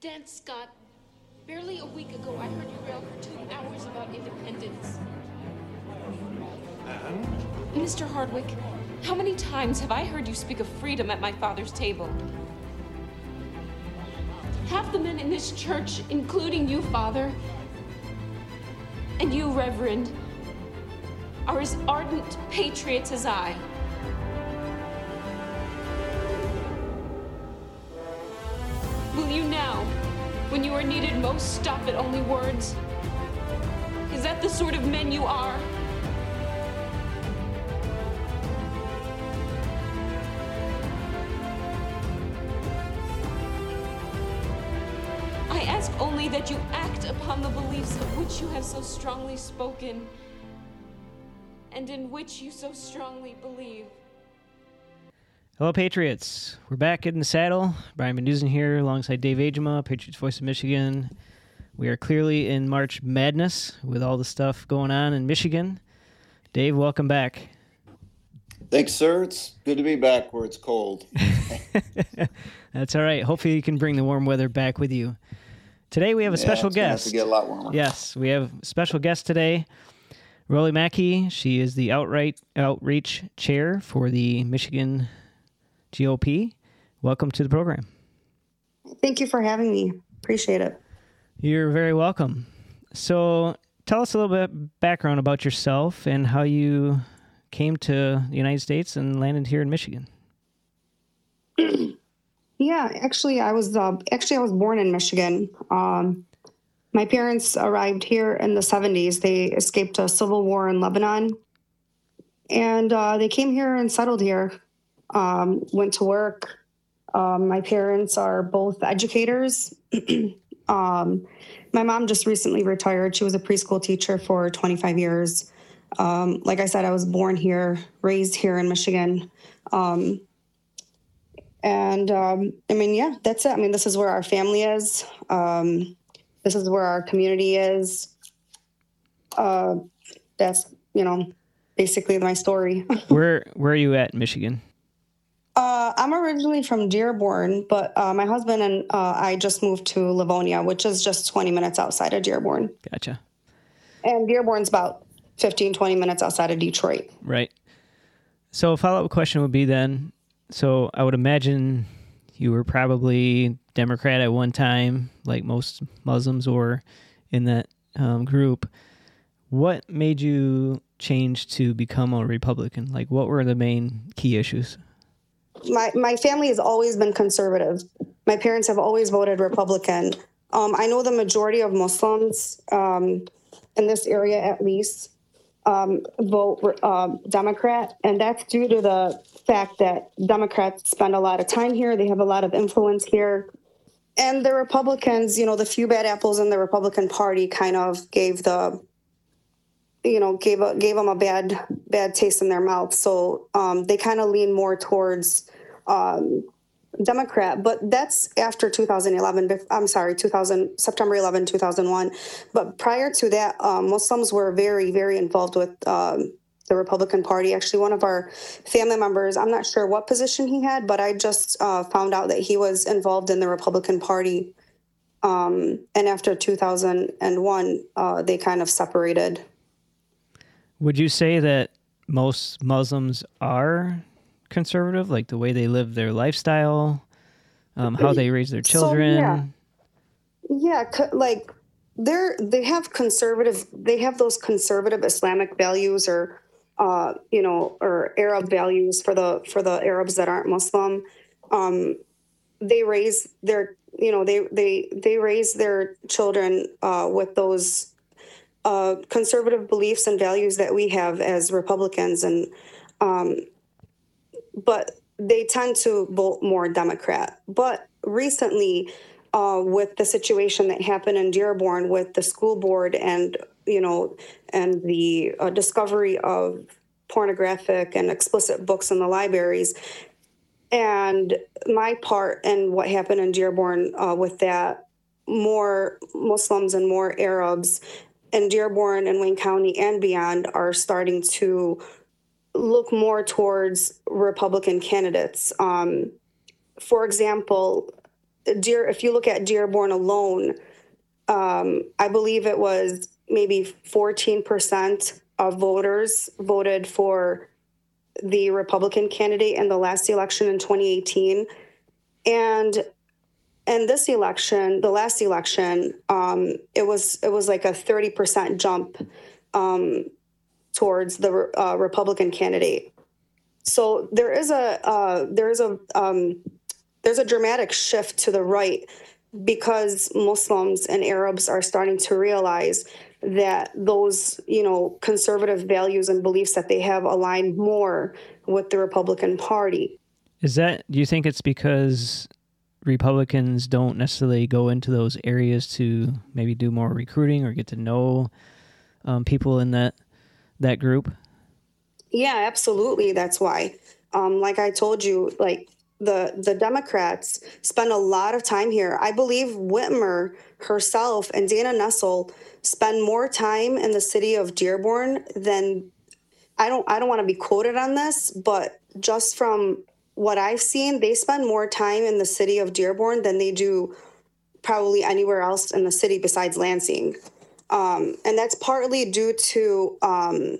Dan Scott, barely a week ago I heard you rail for two hours about independence. And? Mr. Hardwick, how many times have I heard you speak of freedom at my father's table? Half the men in this church, including you, Father, and you, Reverend, are as ardent patriots as I. you are needed most, stop at only words? Is that the sort of men you are? I ask only that you act upon the beliefs of which you have so strongly spoken and in which you so strongly believe. Hello, Patriots. We're back in the saddle. Brian Van here alongside Dave Agema, Patriots Voice of Michigan. We are clearly in March madness with all the stuff going on in Michigan. Dave, welcome back. Thanks, sir. It's good to be back where it's cold. That's all right. Hopefully, you can bring the warm weather back with you. Today, we have a Yeah, special it's gonna have guest. to get a lot warmer. Yes, we have a special guest today. Rolie Makki. She is the outright outreach chair for the Michigan GOP. Welcome to the program. Thank you for having me. Appreciate it. You're very welcome. So, tell us a little bit background about yourself and how you came to the United States and landed here in Michigan. Yeah, actually, I was uh, actually I was born in Michigan. Um, my parents arrived here in the '70s. They escaped a civil war in Lebanon, and uh, they came here and settled here. Um, went to work. Um, my parents are both educators. um, my mom just recently retired. She was a preschool teacher for 25 years. Um, like I said, I was born here, raised here in Michigan. Um, and um, I mean, yeah, that's it. I mean, this is where our family is. This is where our community is. Uh, that's you know, basically my story. Where where are you at Michigan? I'm originally from Dearborn, but uh, my husband and uh, I just moved to Livonia, which is just 20 minutes outside of Dearborn. Gotcha. And Dearborn's about 15, 20 minutes outside of Detroit. Right. So, a follow up question would be then so, I would imagine you were probably Democrat at one time, like most Muslims were in that um, group. What made you change to become a Republican? Like, what were the main key issues? My my family has always been conservative. My parents have always voted Republican. Um, I know the majority of Muslims um, in this area, at least, um, vote uh, Democrat, and that's due to the fact that Democrats spend a lot of time here. They have a lot of influence here, and the Republicans, you know, the few bad apples in the Republican Party, kind of gave the you know gave a, gave them a bad bad taste in their mouth. So um, they kind of lean more towards um, democrat but that's after 2011 i'm sorry 2000 september 11 2001 but prior to that um, muslims were very very involved with um, the republican party. Actually one of our family members i'm not sure what position he had but i just uh, found out that he was involved in the republican party um, and after 2001 uh, they kind of separated Would you say that most Muslims are conservative, like the way they live their lifestyle, um, how they raise their So, children? yeah. Yeah, like they're they have conservative they have those conservative Islamic values or uh, you know or Arab values for the for the Arabs that aren't Muslim. Um, they raise their you know they they they raise their children uh, with those uh, conservative beliefs and values that we have as Republicans and um, but they tend to vote more Democrat. But recently, uh, with the situation that happened in Dearborn with the school board and you know and the uh, discovery of pornographic and explicit books in the libraries and my part and what happened in Dearborn uh, with that more Muslims and more Arabs in Dearborn and Wayne County and beyond are starting to look more towards Republican candidates. Um, for example, Dear, if you look at Dearborn alone, um, I believe it was maybe 14% of voters voted for the Republican candidate in the last election in 2018. And and this election, the last election, um, it was it was like a 30% jump um, towards the uh, Republican candidate. So there is a uh, there is a um, there's a dramatic shift to the right because Muslims and Arabs are starting to realize that those you know conservative values and beliefs that they have align more with the Republican Party. Is that do you think it's because Republicans don't necessarily go into those areas to maybe do more recruiting or get to know um, people in that that group? Yeah, absolutely. That's why. Um, like I told you, like the the Democrats spend a lot of time here. I believe Whitmer herself and Dana Nessel spend more time in the city of Dearborn than I don't I don't want to be quoted on this, but just from what I've seen, they spend more time in the city of Dearborn than they do probably anywhere else in the city besides Lansing. Um, and that's partly due to um,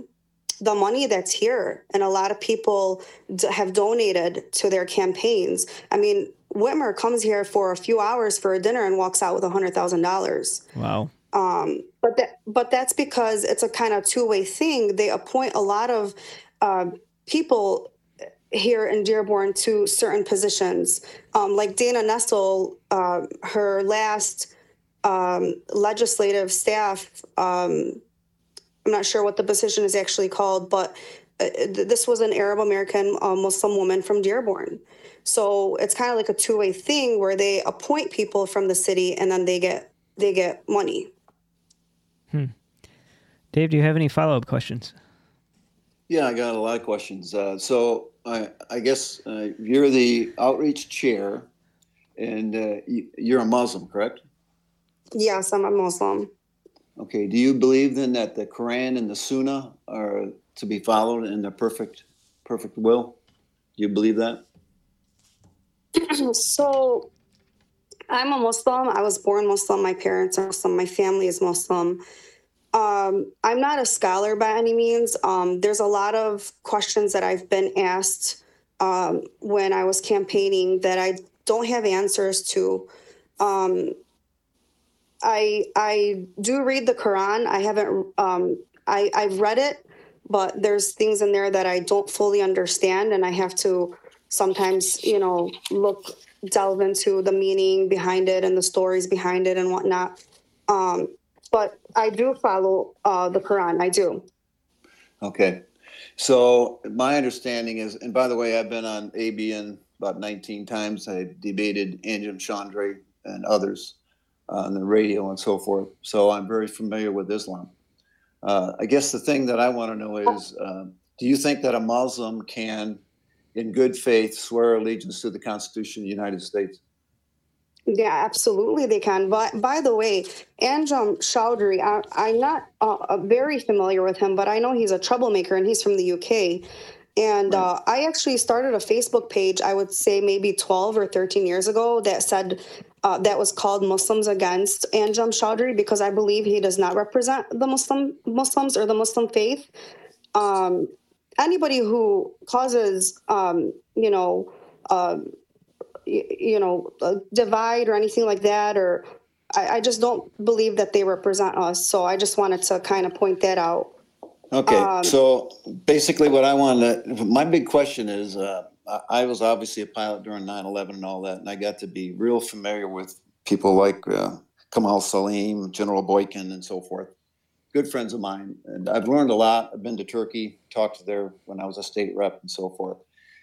the money that's here. And a lot of people d- have donated to their campaigns. I mean, Whitmer comes here for a few hours for a dinner and walks out with $100,000. Wow. Um, but that, but that's because it's a kind of two way thing. They appoint a lot of uh, people here in Dearborn to certain positions. Um, like Dana Nessel, uh, her last um, legislative staff, um, I'm not sure what the position is actually called, but uh, this was an Arab American uh, Muslim woman from Dearborn. So it's kind of like a two way thing where they appoint people from the city and then they get they get money. Hmm. Dave, do you have any follow up questions? Yeah, I got a lot of questions. Uh, so I, I guess uh, you're the outreach chair, and uh, you, you're a Muslim, correct? Yes, I'm a Muslim. Okay. Do you believe then that the Quran and the Sunnah are to be followed in the perfect, perfect will? Do you believe that? so I'm a Muslim. I was born Muslim. My parents are Muslim. My family is Muslim. Um, I'm not a scholar by any means. Um, there's a lot of questions that I've been asked um, when I was campaigning that I don't have answers to. Um, I I do read the Quran. I haven't. Um, I I've read it, but there's things in there that I don't fully understand, and I have to sometimes, you know, look delve into the meaning behind it and the stories behind it and whatnot. Um, but I do follow uh, the Quran. I do. Okay. So my understanding is, and by the way, I've been on ABN about 19 times. I debated Anjem Chandra and others on the radio and so forth. So I'm very familiar with Islam. Uh, I guess the thing that I want to know is, uh, do you think that a Muslim can, in good faith, swear allegiance to the Constitution of the United States? Yeah, absolutely, they can. But by the way, Anjem Chowdhury, I, I'm not uh, uh, very familiar with him, but I know he's a troublemaker and he's from the UK. And uh, I actually started a Facebook page, I would say maybe 12 or 13 years ago, that said uh, that was called Muslims Against Anjem Chowdhury because I believe he does not represent the Muslim Muslims or the Muslim faith. Um, anybody who causes, um, you know, um, you know, divide or anything like that, or I, I just don't believe that they represent us. So I just wanted to kind of point that out. Okay, Um, so basically, what I wanted, to, my big question is, uh, I, was obviously a pilot during 9/11 and all that, and I got to be real familiar with people like uh, Kamal Saleem, General Boykin, and so forth. Good friends of mine, and I've learned a lot. I've been to Turkey, talked to there when I was a state rep, and so forth.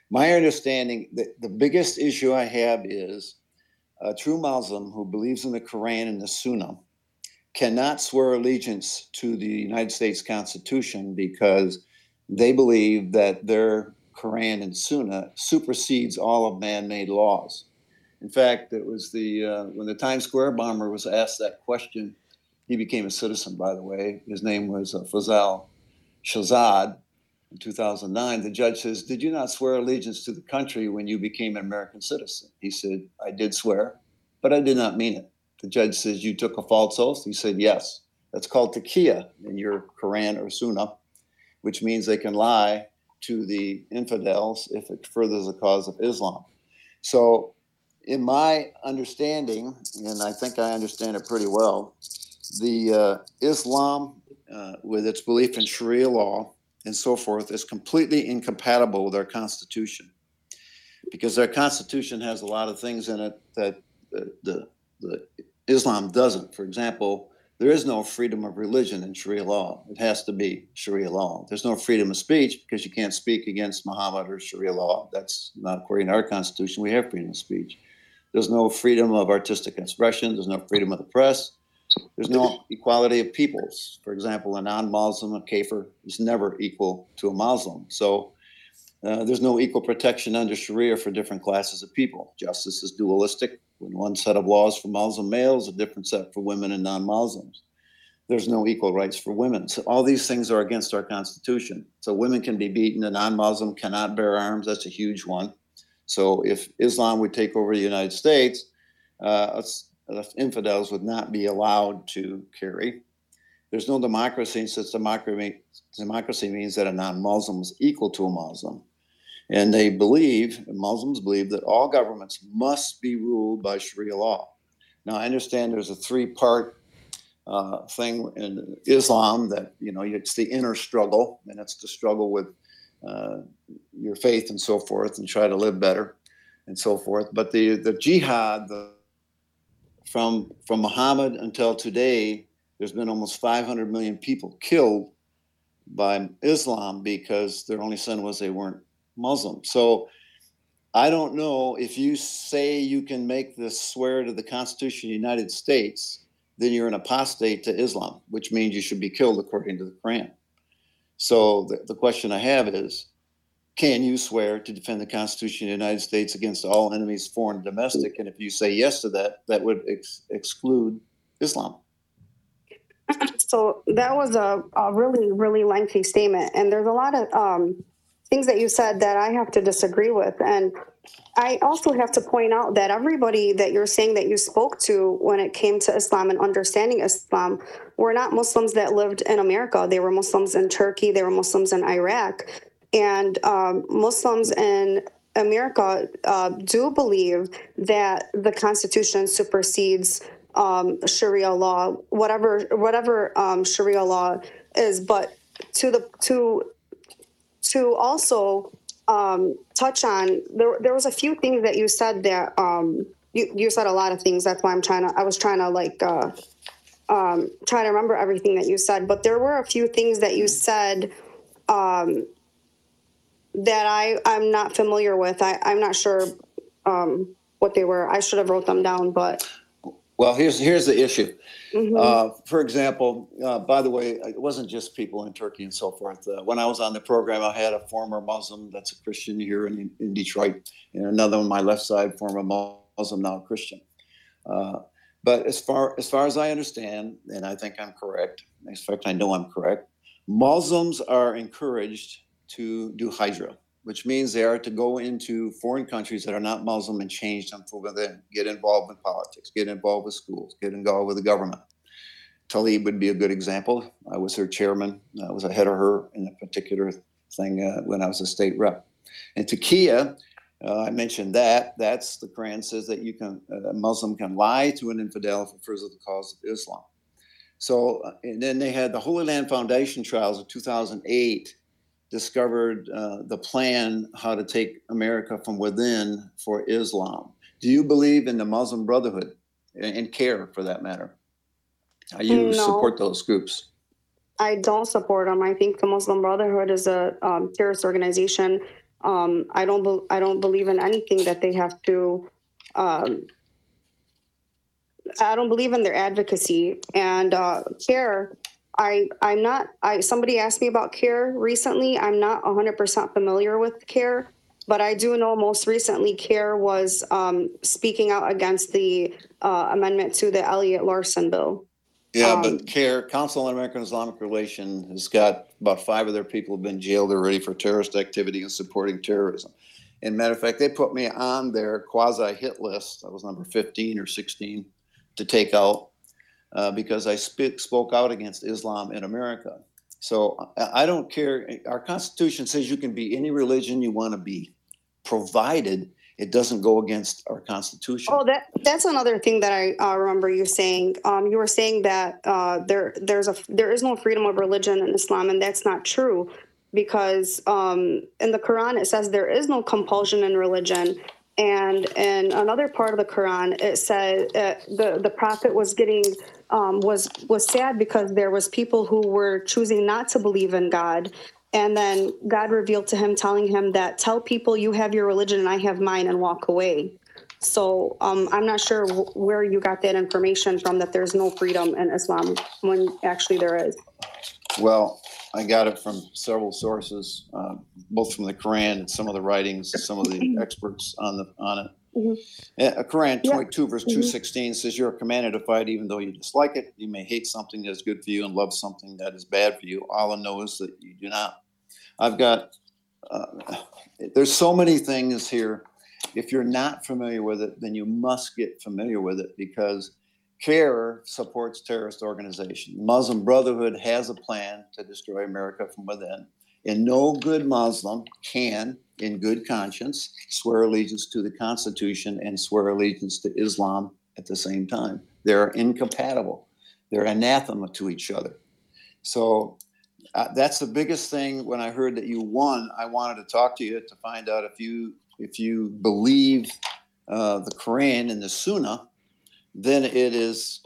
My understanding, that the biggest issue I have is a true Muslim who believes in the Quran and the Sunnah cannot swear allegiance to the United States Constitution because they believe that their Quran and Sunnah supersedes all of man-made laws. In fact, it was the uh, when the Times Square bomber was asked that question. He became a citizen, by the way. His name was uh, Faisal Shahzad. In 2009, the judge says, "Did you not swear allegiance to the country when you became an American citizen?" He said, "I did swear, but I did not mean it. The judge says, You took a false oath? He said, Yes. That's called taqiyya in your Quran or Sunnah, which means they can lie to the infidels if it furthers the cause of Islam. So, in my understanding, and I think I understand it pretty well, the uh, Islam, uh, with its belief in Sharia law and so forth, is completely incompatible with our Constitution because our Constitution has a lot of things in it that the, the, the Islam doesn't. For example, there is no freedom of religion in Sharia law. It has to be Sharia law. There's no freedom of speech because you can't speak against Muhammad or Sharia law. That's not according to our Constitution. We have freedom of speech. There's no freedom of artistic expression. There's no freedom of the press. There's no equality of peoples. For example, a non-Muslim, a kafir, is never equal to a Muslim. So uh, there's no equal protection under Sharia for different classes of people. Justice is dualistic. When one set of laws for Muslim males, a different set for women and non-Muslims. There's no equal rights for women. So all these things are against our Constitution. So women can be beaten. A non-Muslim cannot bear arms. That's a huge one. So if Islam would take over the United States, uh, infidels would not be allowed to carry. There's no democracy since democracy, democracy means that a non-Muslim is equal to a Muslim. And they believe, Muslims believe, that all governments must be ruled by Sharia law. Now, I understand there's a three part uh, thing in Islam that, you know, it's the inner struggle, and it's the struggle with uh, your faith and so forth, and try to live better and so forth. But the, the jihad, the, from, from Muhammad until today, there's been almost 500 million people killed by Islam because their only sin was they weren't Muslim. So I don't know if you say you can make this swear to the Constitution of the United States, then you're an apostate to Islam, which means you should be killed according to the Quran. So the, the question I have is can you swear to defend the Constitution of the United States against all enemies, foreign and domestic? And if you say yes to that, that would ex- exclude Islam. So that was a, a really, really lengthy statement. And there's a lot of um, things that you said that I have to disagree with. And I also have to point out that everybody that you're saying that you spoke to when it came to Islam and understanding Islam were not Muslims that lived in America. They were Muslims in Turkey, they were Muslims in Iraq. And um, Muslims in America uh, do believe that the Constitution supersedes um, Sharia law, whatever whatever um, Sharia law is. But to the to to also um, touch on there, there was a few things that you said that um, you, you said a lot of things that's why i'm trying to i was trying to like uh, um, try to remember everything that you said but there were a few things that you said um, that i i'm not familiar with I, i'm not sure um, what they were i should have wrote them down but well, here's here's the issue. Mm-hmm. Uh, for example, uh, by the way, it wasn't just people in Turkey and so forth. Uh, when I was on the program, I had a former Muslim that's a Christian here in, in Detroit, and another on my left side, former Muslim now Christian. Uh, but as far as far as I understand, and I think I'm correct. In fact, I know I'm correct. Muslims are encouraged to do hijra which means they are to go into foreign countries that are not Muslim and change them from within, get involved in politics, get involved with schools, get involved with the government. Tlaib would be a good example. I was her chairman. I was ahead of her in a particular thing uh, when I was a state rep. And Taqiyya, uh, I mentioned that. That's the Quran says that you can a Muslim can lie to an infidel for further the cause of Islam. So, uh, and then they had the Holy Land Foundation trials of 2008 discovered uh, the plan how to take America from within for Islam. Do you believe in the Muslim Brotherhood and CAIR for that matter? Are you no, support those groups? I don't support them. I think the Muslim Brotherhood is a um, terrorist organization. Um, I don't. Be- I don't believe in anything that they have to. Um, I don't believe in their advocacy and uh, CAIR I I'm not I somebody asked me about CAIR recently. I'm not 100% familiar with CAIR, but I do know most recently CAIR was um, speaking out against the uh, amendment to the Elliott Larsen bill. Yeah, um, but CAIR, Council on American Islamic Relation, has got about five of their people have been jailed already for terrorist activity and supporting terrorism. And matter of fact, they put me on their quasi hit list. I was number 15 or 16 to take out uh, because I sp- spoke out against Islam in America. So I, don't care. Our Constitution says you can be any religion you want to be, provided it doesn't go against our Constitution. Oh, that that's another thing that I uh, remember you saying. Um, you were saying that uh, there there's a there is no freedom of religion in Islam, and that's not true because um, in the Quran it says there is no compulsion in religion. And in another part of the Quran, it said uh, the the prophet was getting um, was was sad because there was people who were choosing not to believe in God, and then God revealed to him, telling him that tell people you have your religion and I have mine, and walk away. So um, I'm not sure w- where you got that information from that there's no freedom in Islam when actually there is. Well, I got it from several sources, uh, both from the Quran and some of the writings, some of the experts on the on it. Mhm. Uh, Quran Yeah. 22 verse Mhm. 216 says you're commanded to fight even though you dislike it. You may hate something that's good for you and love something that is bad for you. Allah knows that you do not. I've got uh, there's so many things here. If you're not familiar with it, then you must get familiar with it because CAIR supports terrorist organization. Muslim Brotherhood has a plan to destroy America from within. And no good Muslim can, in good conscience, swear allegiance to the Constitution and swear allegiance to Islam at the same time. They're incompatible. They're anathema to each other. So uh, that's the biggest thing. When I heard that you won, I wanted to talk to you to find out if you if you believe uh, the Quran and the Sunnah, then it is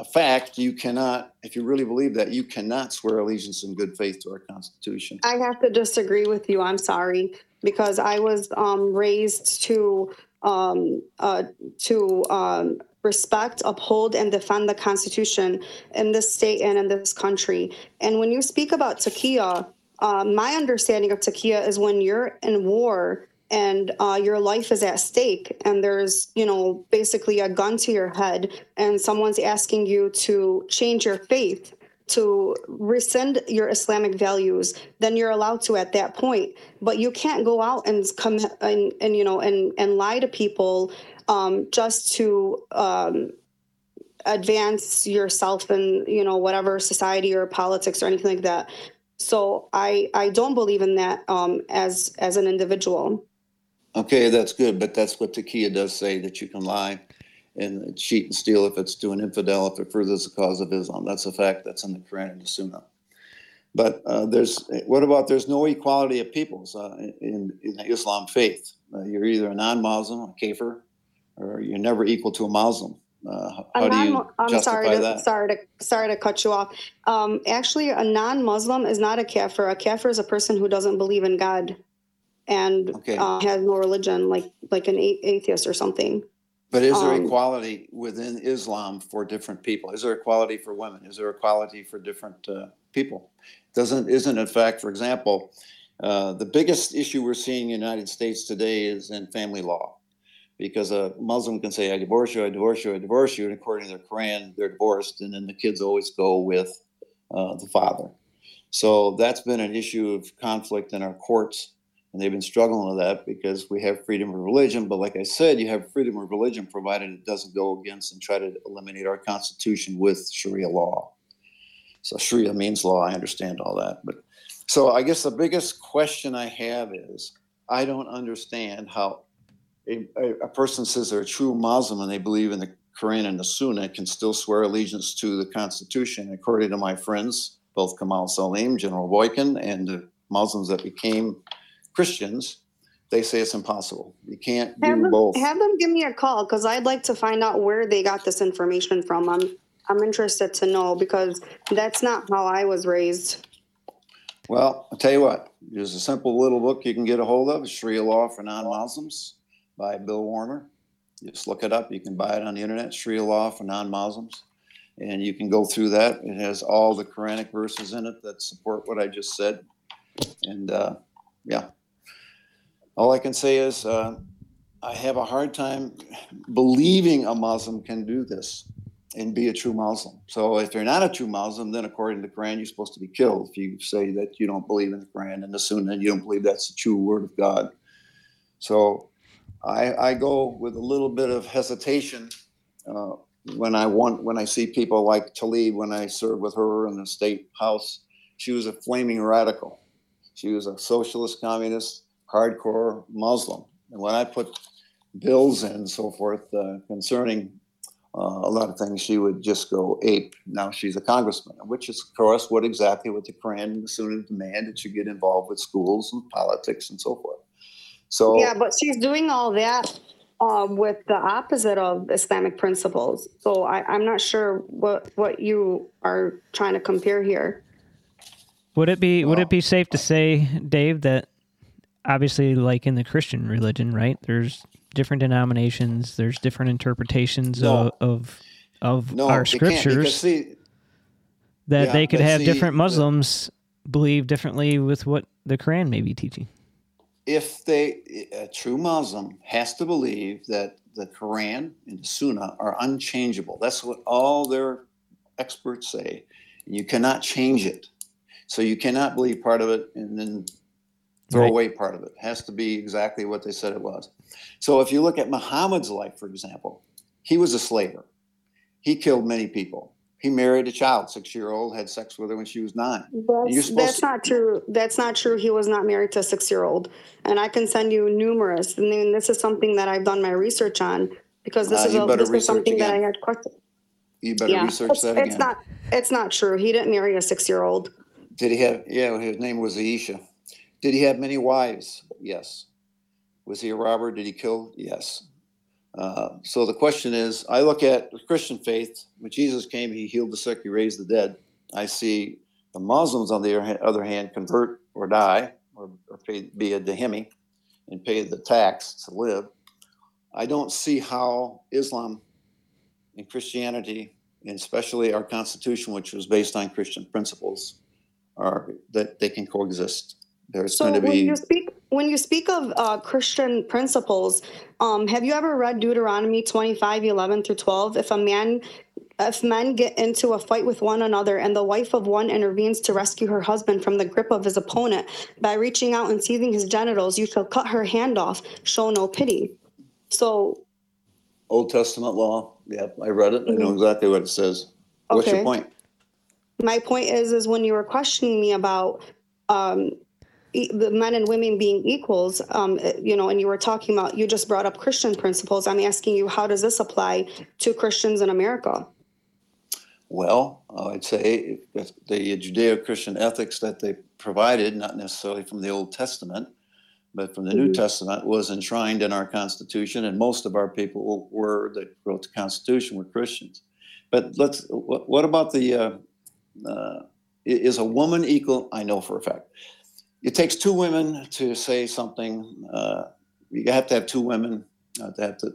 a fact. You cannot, if you really believe that, you cannot swear allegiance in good faith to our Constitution. I have to disagree with you. I'm sorry because I was um, raised to um, uh, to um, respect, uphold, and defend the Constitution in this state and in this country. And when you speak about taqiyya, uh, my understanding of taqiyya is when you're in war and uh, your life is at stake and there's you know basically a gun to your head and someone's asking you to change your faith to rescind your Islamic values, then you're allowed to at that point. But you can't go out and come and, and you know and and lie to people um, just to um, advance yourself in you know whatever society or politics or anything like that. So I I don't believe in that um, as as an individual. Okay, that's good, but that's what Taqiyya does say that you can lie and cheat and steal if it's to an infidel, if it furthers the cause of Islam. That's a fact. That's in the Quran and the Sunnah. But uh, there's what about there's no equality of peoples uh, in, in the Islam faith? Uh, you're either a non-Muslim, a kafir, or you're never equal to a Muslim. Uh, how A do you I'm sorry to, that? sorry to sorry to cut you off. Um, actually, a non-Muslim is not a kafir. A kafir is a person who doesn't believe in God and Okay. uh, has no religion, like like an atheist or something. But is there Um, equality within Islam for different people? Is there equality for women? Is there equality for different uh, people? Doesn't isn't in fact, for example, uh, the biggest issue we're seeing in the United States today is in family law, because a Muslim can say, "I divorce you, I divorce you, I divorce you," and according to their Quran, they're divorced, and then the kids always go with uh, the father. So that's been an issue of conflict in our courts and they've been struggling with that because we have freedom of religion. But like I said, you have freedom of religion provided it doesn't go against and try to eliminate our constitution with Sharia law. So Sharia means law. I understand all that, but so I guess the biggest question I have is I don't understand how a, a, person says they're a true Muslim and they believe in the Quran and the Sunnah can still swear allegiance to the Constitution. According to my friends, both Kamal Saleem, General Boykin, and the Muslims that became Christians, they say it's impossible. You can't Have do them, both. have them give me a call because I'd like to find out where they got this information from. I'm I'm interested to know because that's not how I was raised. Well, I'll tell you what, there's a simple little book you can get a hold of, Sharia Law for Non-Muslims by Bill Warner. Just look it up. You can buy it on the internet, Sharia Law for Non-Muslims. And you can go through that. It has all the Quranic verses in it that support what I just said. And uh, yeah, all I can say is uh, I have a hard time believing a Muslim can do this and be a true Muslim. So if you're not a true Muslim, then according to the Quran, you're supposed to be killed if you say that you don't believe in the Quran and the Sunnah you don't believe that's the true word of God. So I, I go with a little bit of hesitation uh, when I want when I see people like Tlaib when I served with her in the state house. She was a flaming radical. She was a socialist, communist, hardcore Muslim. And when I put bills and so forth uh, concerning uh, a lot of things, she would just go ape. Now she's a congressman, which is, of course, what exactly what the Quran and the Sunnah demand that you get involved with schools and politics and so forth. So Yeah, but she's doing all that um, with the opposite of Islamic principles. So I, I'm not sure what what you are trying to compare here. Would it be would it be safe to say, Dave, that obviously, like in the Christian religion, right? There's different denominations. There's different interpretations No. of of, of no, our scriptures see, that yeah, they could have see, different the- Muslims believe differently with what the Quran may be teaching. if they a true Muslim has to believe that the Quran and the Sunnah are unchangeable. That's what all their experts say. You cannot change it. So you cannot believe part of it and then throw Right. away part of it. It has to be exactly what they said it was. So if you look at Muhammad's life, for example, he was a slaver. He killed many people. He married a child, six year old, had sex with her when she was nine. That's, that's to- not true. That's not true. He was not married to a six year old. And I can send you numerous. And then this is something that I've done my research on because this Uh, is you a, better this is research something that I had questions. You better Yeah, research it's, that it's not it's not true. He didn't marry a six year old. Did he have, yeah, his name was Aisha. Did he have many wives? Yes. Was he a robber? Did he kill? Yes. Uh, so the question is I look at the Christian faith. When Jesus came, he healed the sick, he raised the dead. I see the Muslims, on the other hand- convert or die or, or pay, be a dhimmi and pay the tax to live. I don't see how Islam and Christianity, and especially our Constitution, which was based on Christian principles, are that they can coexist. There's So going to when you speak when you speak of uh, Christian principles, um, have you ever read Deuteronomy 25, 11 through 12? If a man if men get into a fight with one another and the wife of one intervenes to rescue her husband from the grip of his opponent by reaching out and seizing his genitals, you shall cut her hand off. Show no pity. So Old Testament law. Yep, I read it. I know exactly what it says. What's your point? my point is is when you were questioning me about um the men and women being equals um you know and you were talking about you just brought up christian principles i'm asking you how does this apply to christians in america Well, I'd say the Judeo-Christian ethics that they provided, not necessarily from the Old Testament, but from the New Mhm. Testament, was enshrined in our Constitution, and most of our people were that wrote the Constitution were Christians. But let's. What, what about the? Uh, uh, is a woman equal? I know for a fact. It takes two women to say something. Uh, you have to have two women uh, to have to.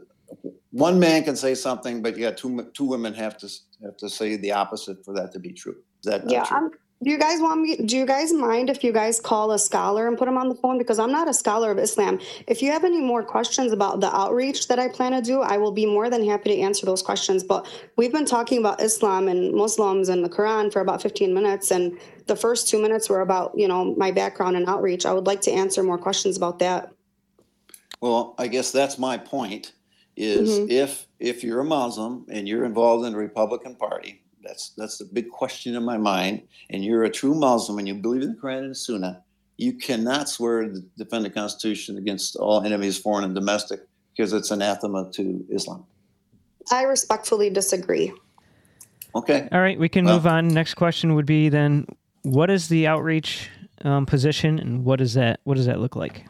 One man can say something, but you got two two women have to have to say the opposite for that to be true. Is that yeah true? I'm, do you guys want me do you guys mind if you guys call a scholar and put him on the phone because i'm not a scholar of islam if you have any more questions about the outreach that i plan to do i will be more than happy to answer those questions but we've been talking about islam and muslims and the quran for about 15 minutes and the first two minutes were about you know my background and outreach i would like to answer more questions about that Well, I guess that's my point. Is Mhm. if if you're a Muslim and you're involved in the Republican Party, that's that's the big question in my mind. And you're a true Muslim and you believe in the Quran and the Sunnah, you cannot swear to defend the Constitution against all enemies, foreign and domestic, because it's anathema to Islam. i respectfully disagree Okay. All right, we can Well- move on. Next question would be then, what is the outreach um, position, and what does that what does that look like?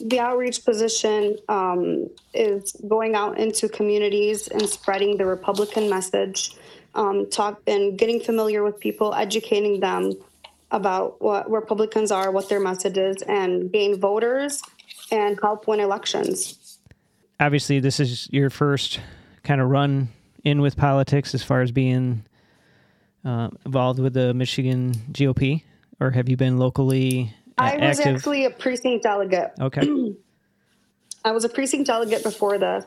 the outreach position um, is going out into communities and spreading the Republican message, um, talk and getting familiar with people, educating them about what Republicans are, what their message is, and gain voters and help win elections. Obviously, this is your first kind of run in with politics as far as being uh, involved with the Michigan GOP, or have you been locally uh, I was active? actually a precinct delegate. okay. I was a precinct delegate before this.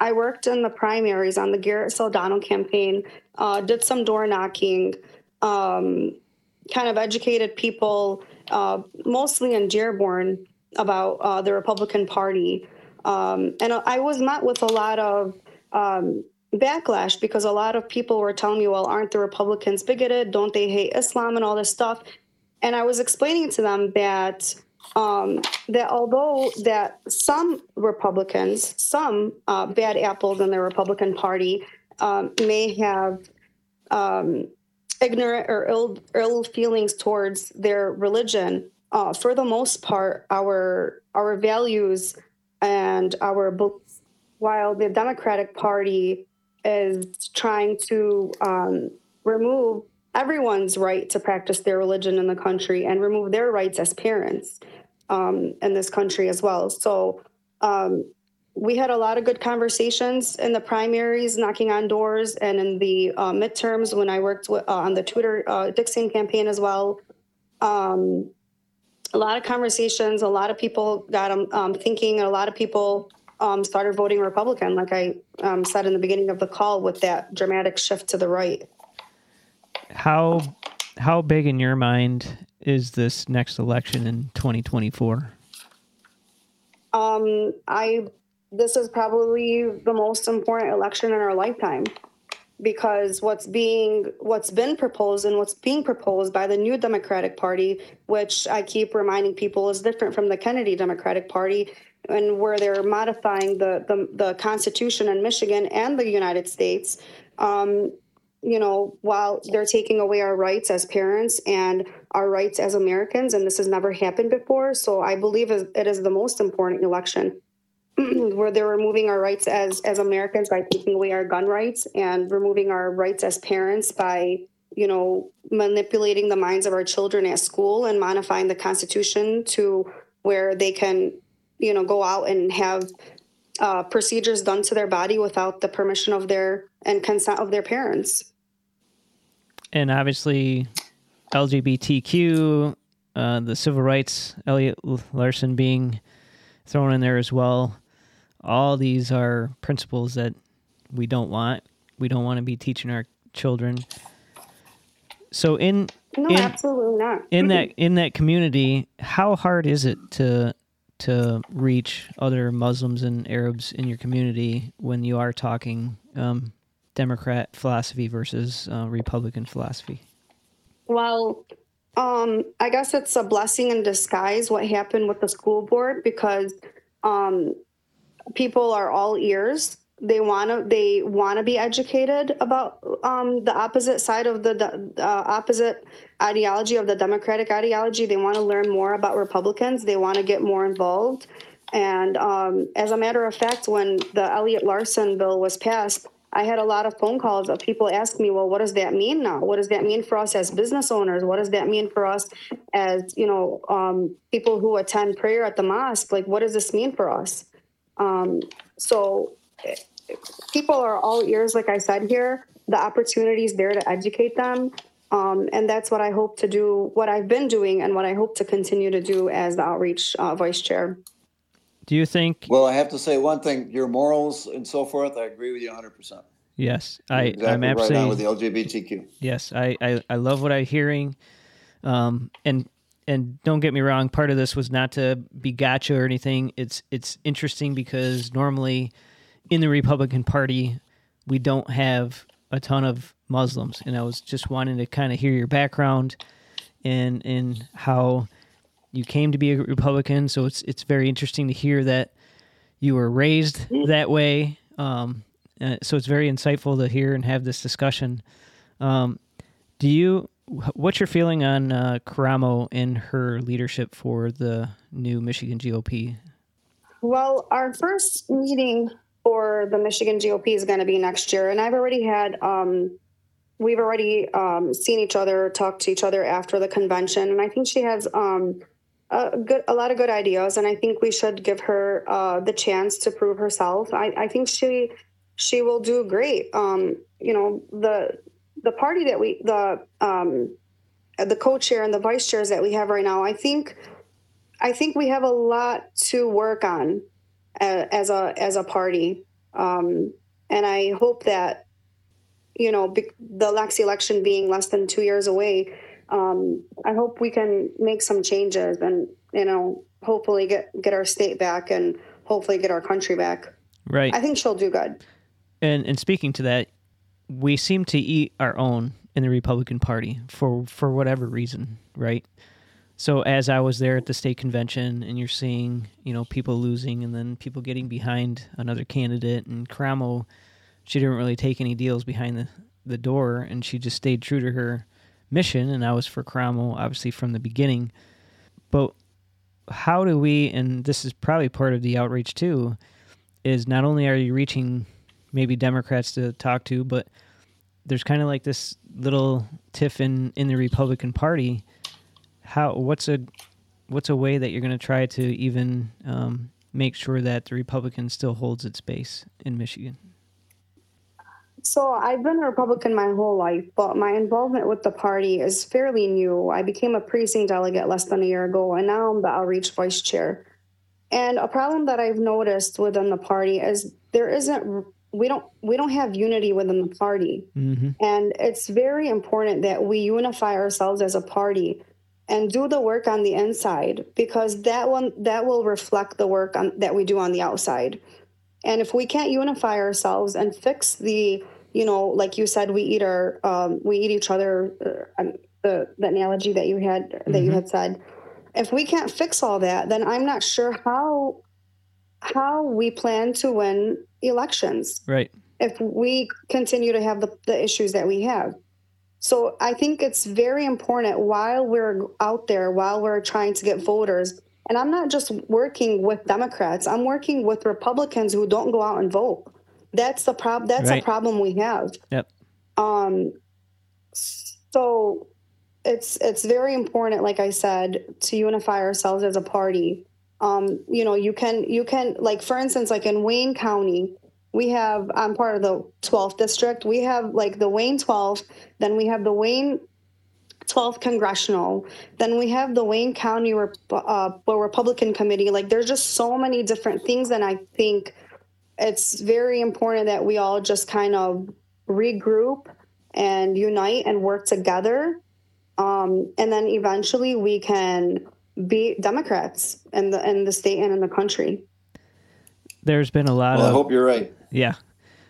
I worked in the primaries on the Garrett Soldano campaign, uh, did some door knocking, um, kind of educated people, uh, mostly in Dearborn, about uh, the Republican Party. Um, and I was met with a lot of um, backlash because a lot of people were telling me, well, aren't the Republicans bigoted? Don't they hate Islam and all this stuff? And I was explaining to them that um, that although that some Republicans, some uh, bad apples in the Republican Party um, may have um, ignorant or ill, ill feelings towards their religion, uh, for the most part, our our values and our books, while the Democratic Party is trying to um, remove everyone's right to practice their religion in the country and remove their rights as parents um, in this country as well. So um, we had a lot of good conversations in the primaries, knocking on doors, and in the uh, midterms when I worked with, uh, on the Tudor uh, Dixon campaign as well. Um, a lot of conversations, a lot of people got them um, thinking, and a lot of people um, started voting Republican, like I um, said in the beginning of the call, with that dramatic shift to the right. How how big in your mind is this next election in 2024? Um, I this is probably the most important election in our lifetime because what's being what's been proposed and what's being proposed by the new Democratic Party, which I keep reminding people is different from the Kennedy Democratic Party, and where they're modifying the the, the Constitution in Michigan and the United States. Um, you know, while they're taking away our rights as parents and our rights as Americans, and this has never happened before. So I believe it is the most important election where they're removing our rights as as Americans by taking away our gun rights and removing our rights as parents by you know manipulating the minds of our children at school and modifying the Constitution to where they can you know go out and have uh, procedures done to their body without the permission of their and consent of their parents and obviously LGBTQ, uh, the civil rights, Elliott Larsen being thrown in there as well. All these are principles that we don't want. We don't want to be teaching our children. So in no, in, absolutely not. in that in that community, how hard is it to to reach other Muslims and Arabs in your community when you are talking um, Democrat philosophy versus uh, Republican philosophy? Well, um, I guess it's a blessing in disguise what happened with the school board because um, people are all ears. They want to they want to be educated about um, the opposite side of the uh, opposite ideology of the Democratic ideology. They want to learn more about Republicans. They want to get more involved. And um, as a matter of fact, when the Elliott Larsen bill was passed, I had a lot of phone calls of people asking me, well, what does that mean now? What does that mean for us as business owners? What does that mean for us as, you know, um, people who attend prayer at the mosque? Like, what does this mean for us? Um, so people are all ears, like I said here. The opportunity is there to educate them. Um, and that's what I hope to do, what I've been doing, and what I hope to continue to do as the outreach uh, vice chair. Do you think? Well, I have to say one thing: your morals and so forth. I agree with you 100. percent Yes, I, exactly I'm absolutely right with the LGBTQ. Yes, I, I, I love what I'm hearing, um, and and don't get me wrong. Part of this was not to be gotcha or anything. It's it's interesting because normally in the Republican Party we don't have a ton of Muslims, and I was just wanting to kind of hear your background and and how you came to be a Republican, so it's it's very interesting to hear that you were raised mm. that way. Um, uh, so it's very insightful to hear and have this discussion. Um, do you? What's your feeling on uh, Karamo and her leadership for the new Michigan GOP? Well, our first meeting for the Michigan GOP is going to be next year, and I've already had. Um, we've already um, seen each other, talked to each other after the convention, and I think she has um, a good a lot of good ideas and i think we should give her uh, the chance to prove herself. I, I think she she will do great. Um, you know the the party that we the um, the co-chair and the vice chairs that we have right now i think i think we have a lot to work on as a as a party. Um, and i hope that you know the next election being less than two years away um, I hope we can make some changes and, you know, hopefully get get our state back and hopefully get our country back. Right. I think she'll do good. And and speaking to that, we seem to eat our own in the Republican Party for for whatever reason, right? So as I was there at the state convention, and you're seeing, you know, people losing, and then people getting behind another candidate, and Karamo, she didn't really take any deals behind the the door, and she just stayed true to her mission. And I was for Karamo, obviously from the beginning. But how do we? And this is probably part of the outreach too. Is not only are you reaching maybe Democrats to talk to, but there's kind of like this little tiff in in the Republican Party. How what's a what's a way that you're going to try to even um, make sure that the Republican still holds its base in Michigan? So I've been a Republican my whole life, but my involvement with the party is fairly new. I became a precinct delegate less than a year ago, and now I'm the outreach vice chair. And a problem that I've noticed within the party is there isn't we don't we don't have unity within the party Mm-hmm. and it's very important that we unify ourselves as a party and do the work on the inside because that one that will reflect the work on, that we do on the outside and if we can't unify ourselves and fix the you know like you said we eat our um, we eat each other uh, um, the, the analogy that you had that you Mhm. had said if we can't fix all that then i'm not sure how how we plan to win elections Right. if we continue to have the, the issues that we have. So I think it's very important while we're out there, while we're trying to get voters, and I'm not just working with Democrats, I'm working with Republicans who don't go out and vote. That's the problem. That's Right. a problem we have. Yep. Um, so it's it's very important, like I said, to unify ourselves as a party. Um, you know, you can you can like for instance, like in Wayne County, we have I'm part of the 12th district. We have like the Wayne 12th, then we have the Wayne 12th congressional, then we have the Wayne County Rep- uh, Republican Committee. Like there's just so many different things, and I think it's very important that we all just kind of regroup and unite and work together. Um, and then eventually we can be Democrats in the in the state and in the country. There's been a lot Well, I hope you're right. Yeah.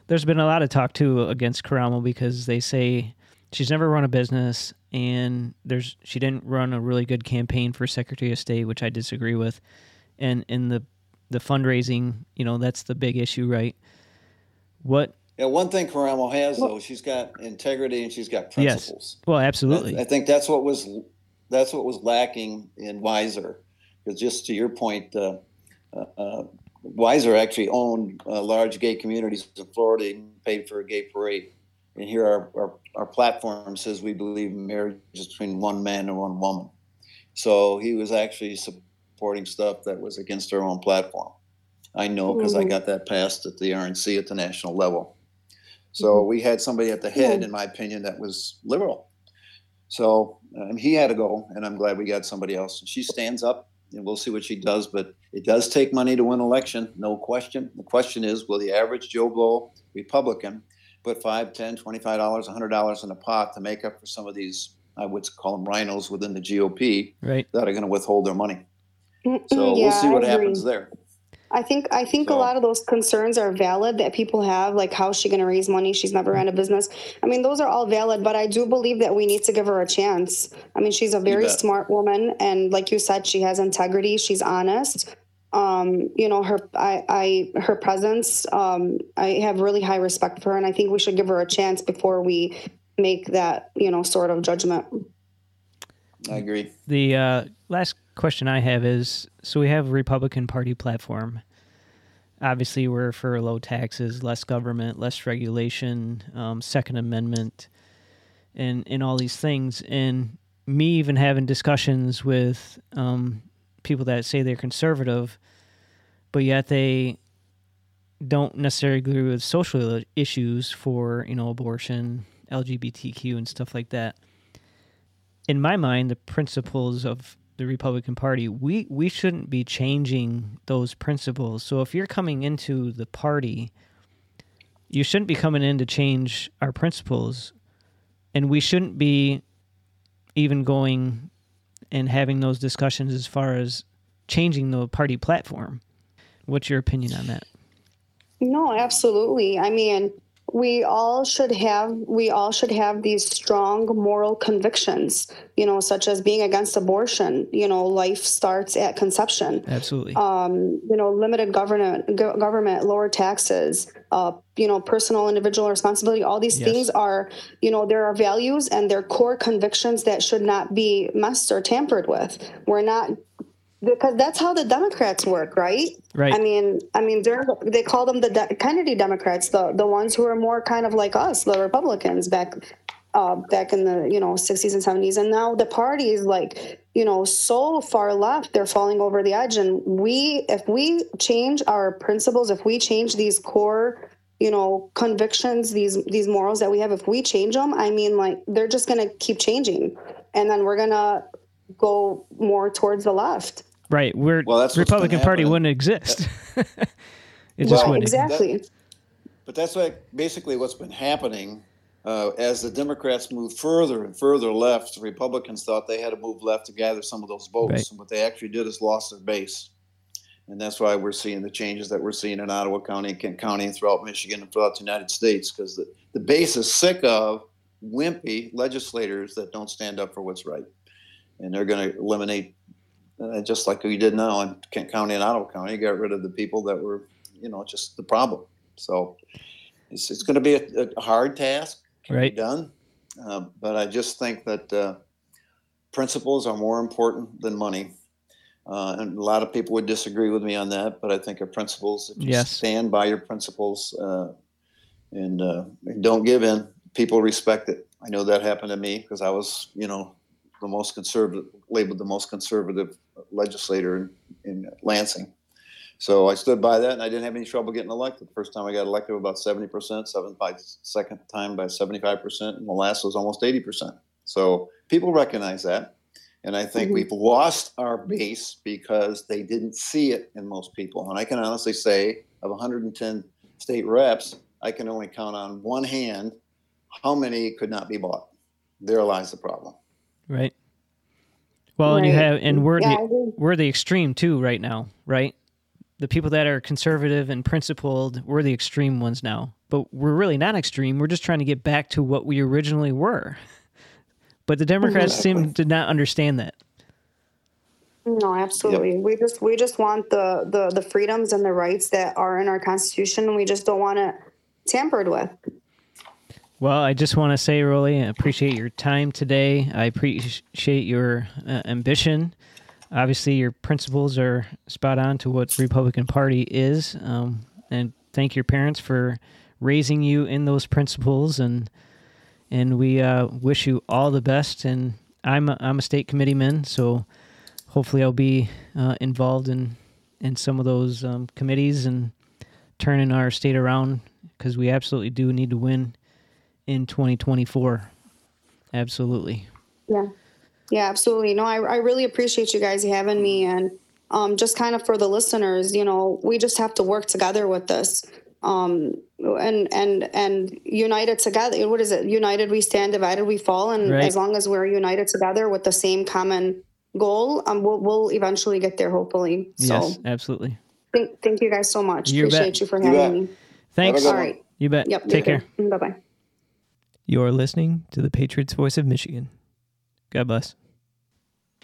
There's been a lot of talk too against Karamo because they say she's never run a business and there's she didn't run a really good campaign for Secretary of State, which I disagree with. And in the the fundraising, you know, that's the big issue, right? What Yeah, one thing Karamo has though, she's got integrity and she's got Yes. principles. well, I, I think that's what was that's what was lacking in Weiser, Because just to your point, uh, uh, uh, Weiser actually owned uh, large gay communities in Florida and paid for a gay parade. And here our, our, our platform says we believe in marriage is between one man and one woman. So he was actually supporting stuff that was against our own platform. I know because I Mhm. got that passed at the RNC at the national level. So we had somebody at the head, in my opinion, that was liberal. So um, he had to go, and I'm glad we got somebody else. She stands up, and we'll see what she does. But it does take money to win election, no question. The question is, will the average Joe Blow Republican put five, ten, twenty-five dollars, a hundred dollars in a pot to make up for some of these, I would call them rhinos within the GOP right. that are going to withhold their money? So Yeah, we'll see I what happens there. I think I think a lot of those concerns are valid that people have, like how's she going to raise money? She's never ran a business. I mean, those are all valid, but I do believe that we need to give her a chance. I mean, she's a very smart woman, and like you said, she has integrity. She's honest. Um, you know, her I, I her presence. Um, I have really high respect for her, and I think we should give her a chance before we make that you know sort of judgment. I agree. The uh, last question I have is so we have a Republican Party platform. Obviously, we're for low taxes, less government, less regulation, um, Second Amendment, and and all these things. And me even having discussions with um, people that say they're conservative, but yet they don't necessarily agree with social issues for you know abortion, LGBTQ, and stuff like that in my mind, the principles of the Republican Party, we, we shouldn't be changing those principles. So if you're coming into the party, you shouldn't be coming in to change our principles. And we shouldn't be even going and having those discussions as far as changing the party platform. What's your opinion on that? No, absolutely. I mean, we all should have we all should have these strong moral convictions you know such as being against abortion you know life starts at conception Absolutely. um, you know limited government go- government lower taxes uh, you know personal individual responsibility all these Yes. things are you know there are values and they're core convictions that should not be messed or tampered with we're not because that's how the democrats work right? Right. i mean i mean they're they call them the De- kennedy democrats the the ones who are more kind of like us the republicans back uh, back in the you know 60s and 70s and now the party is like you know so far left they're falling over the edge. And we if we change our principles if we change these core you know convictions these these morals that we have if we change them i mean like they're just gonna keep changing. And then we're gonna go more towards the left right. We're Well, that's Republican Party wouldn't exist. it just Well, wouldn't. exactly But that's like basically what's been happening uh, as the Democrats moved further and further left. The Republicans thought they had to move left to gather some of those votes, Right. and what they actually did is lost their base. And that's why we're seeing the changes that we're seeing in Ottawa County, and Kent County, and throughout Michigan and throughout the United States, because the, the base is sick of wimpy legislators that don't stand up for what's right. And they're going to eliminate, uh, just like we did now in Kent County and Ottawa County, got rid of the people that were, you know, just the problem. So it's, it's going to be a, a hard task Right. done. Uh, but I just think that uh, principles are more important than money. Uh, and a lot of people would disagree with me on that, but I think of principles. If you Yes. stand by your principles uh, and, uh, and don't give in, people respect it. I know that happened to me because I was, you know, the most conservative, labeled the most conservative legislator in, in Lansing. So I stood by that, and I didn't have any trouble getting elected. The first time I got elected, about seventy percent. Second time by seventy-five percent, and the last was almost eighty percent. So people recognize that, and I think Mhm. we've lost our base because they didn't see it in most people. And I can honestly say, of 110 state reps, I can only count on one hand how many could not be bought. There lies the problem. Right. Well, and you have, and we're Yeah, the we're the extreme too right now, right? The people that are conservative and principled, we're the extreme ones now. But we're really not extreme. We're just trying to get back to what we originally were. But the Democrats seem to not understand that. No, absolutely. We just we just want the, the the freedoms and the rights that are in our constitution. We just don't want it tampered with. Well, I just want to say, Rolie, I appreciate your time today. I appreciate your uh, ambition. Obviously, your principles are spot on to what Republican Party is. Um, and thank your parents for raising you in those principles. And and we uh, wish you all the best. And I'm a, I'm a state committeeman, so hopefully I'll be uh, involved in in some of those um, committees and turning our state around because we absolutely do need to win in 2024. Absolutely. Yeah. Yeah, absolutely. No, I, I really appreciate you guys having me. And um, just kind of for the listeners, you know, we just have to work together with this. Um, and and and united together. What is it? United we stand, divided we fall. And Right. as long as we're united together with the same common goal, um, we'll, we'll eventually get there. Hopefully. So Yes, absolutely. thank, thank you guys so much. You bet. appreciate you for having bet. me. Thanks. good All one. right. You bet. Yep. Take care. Bye bye. You're listening to the Patriots Voice of Michigan. God bless.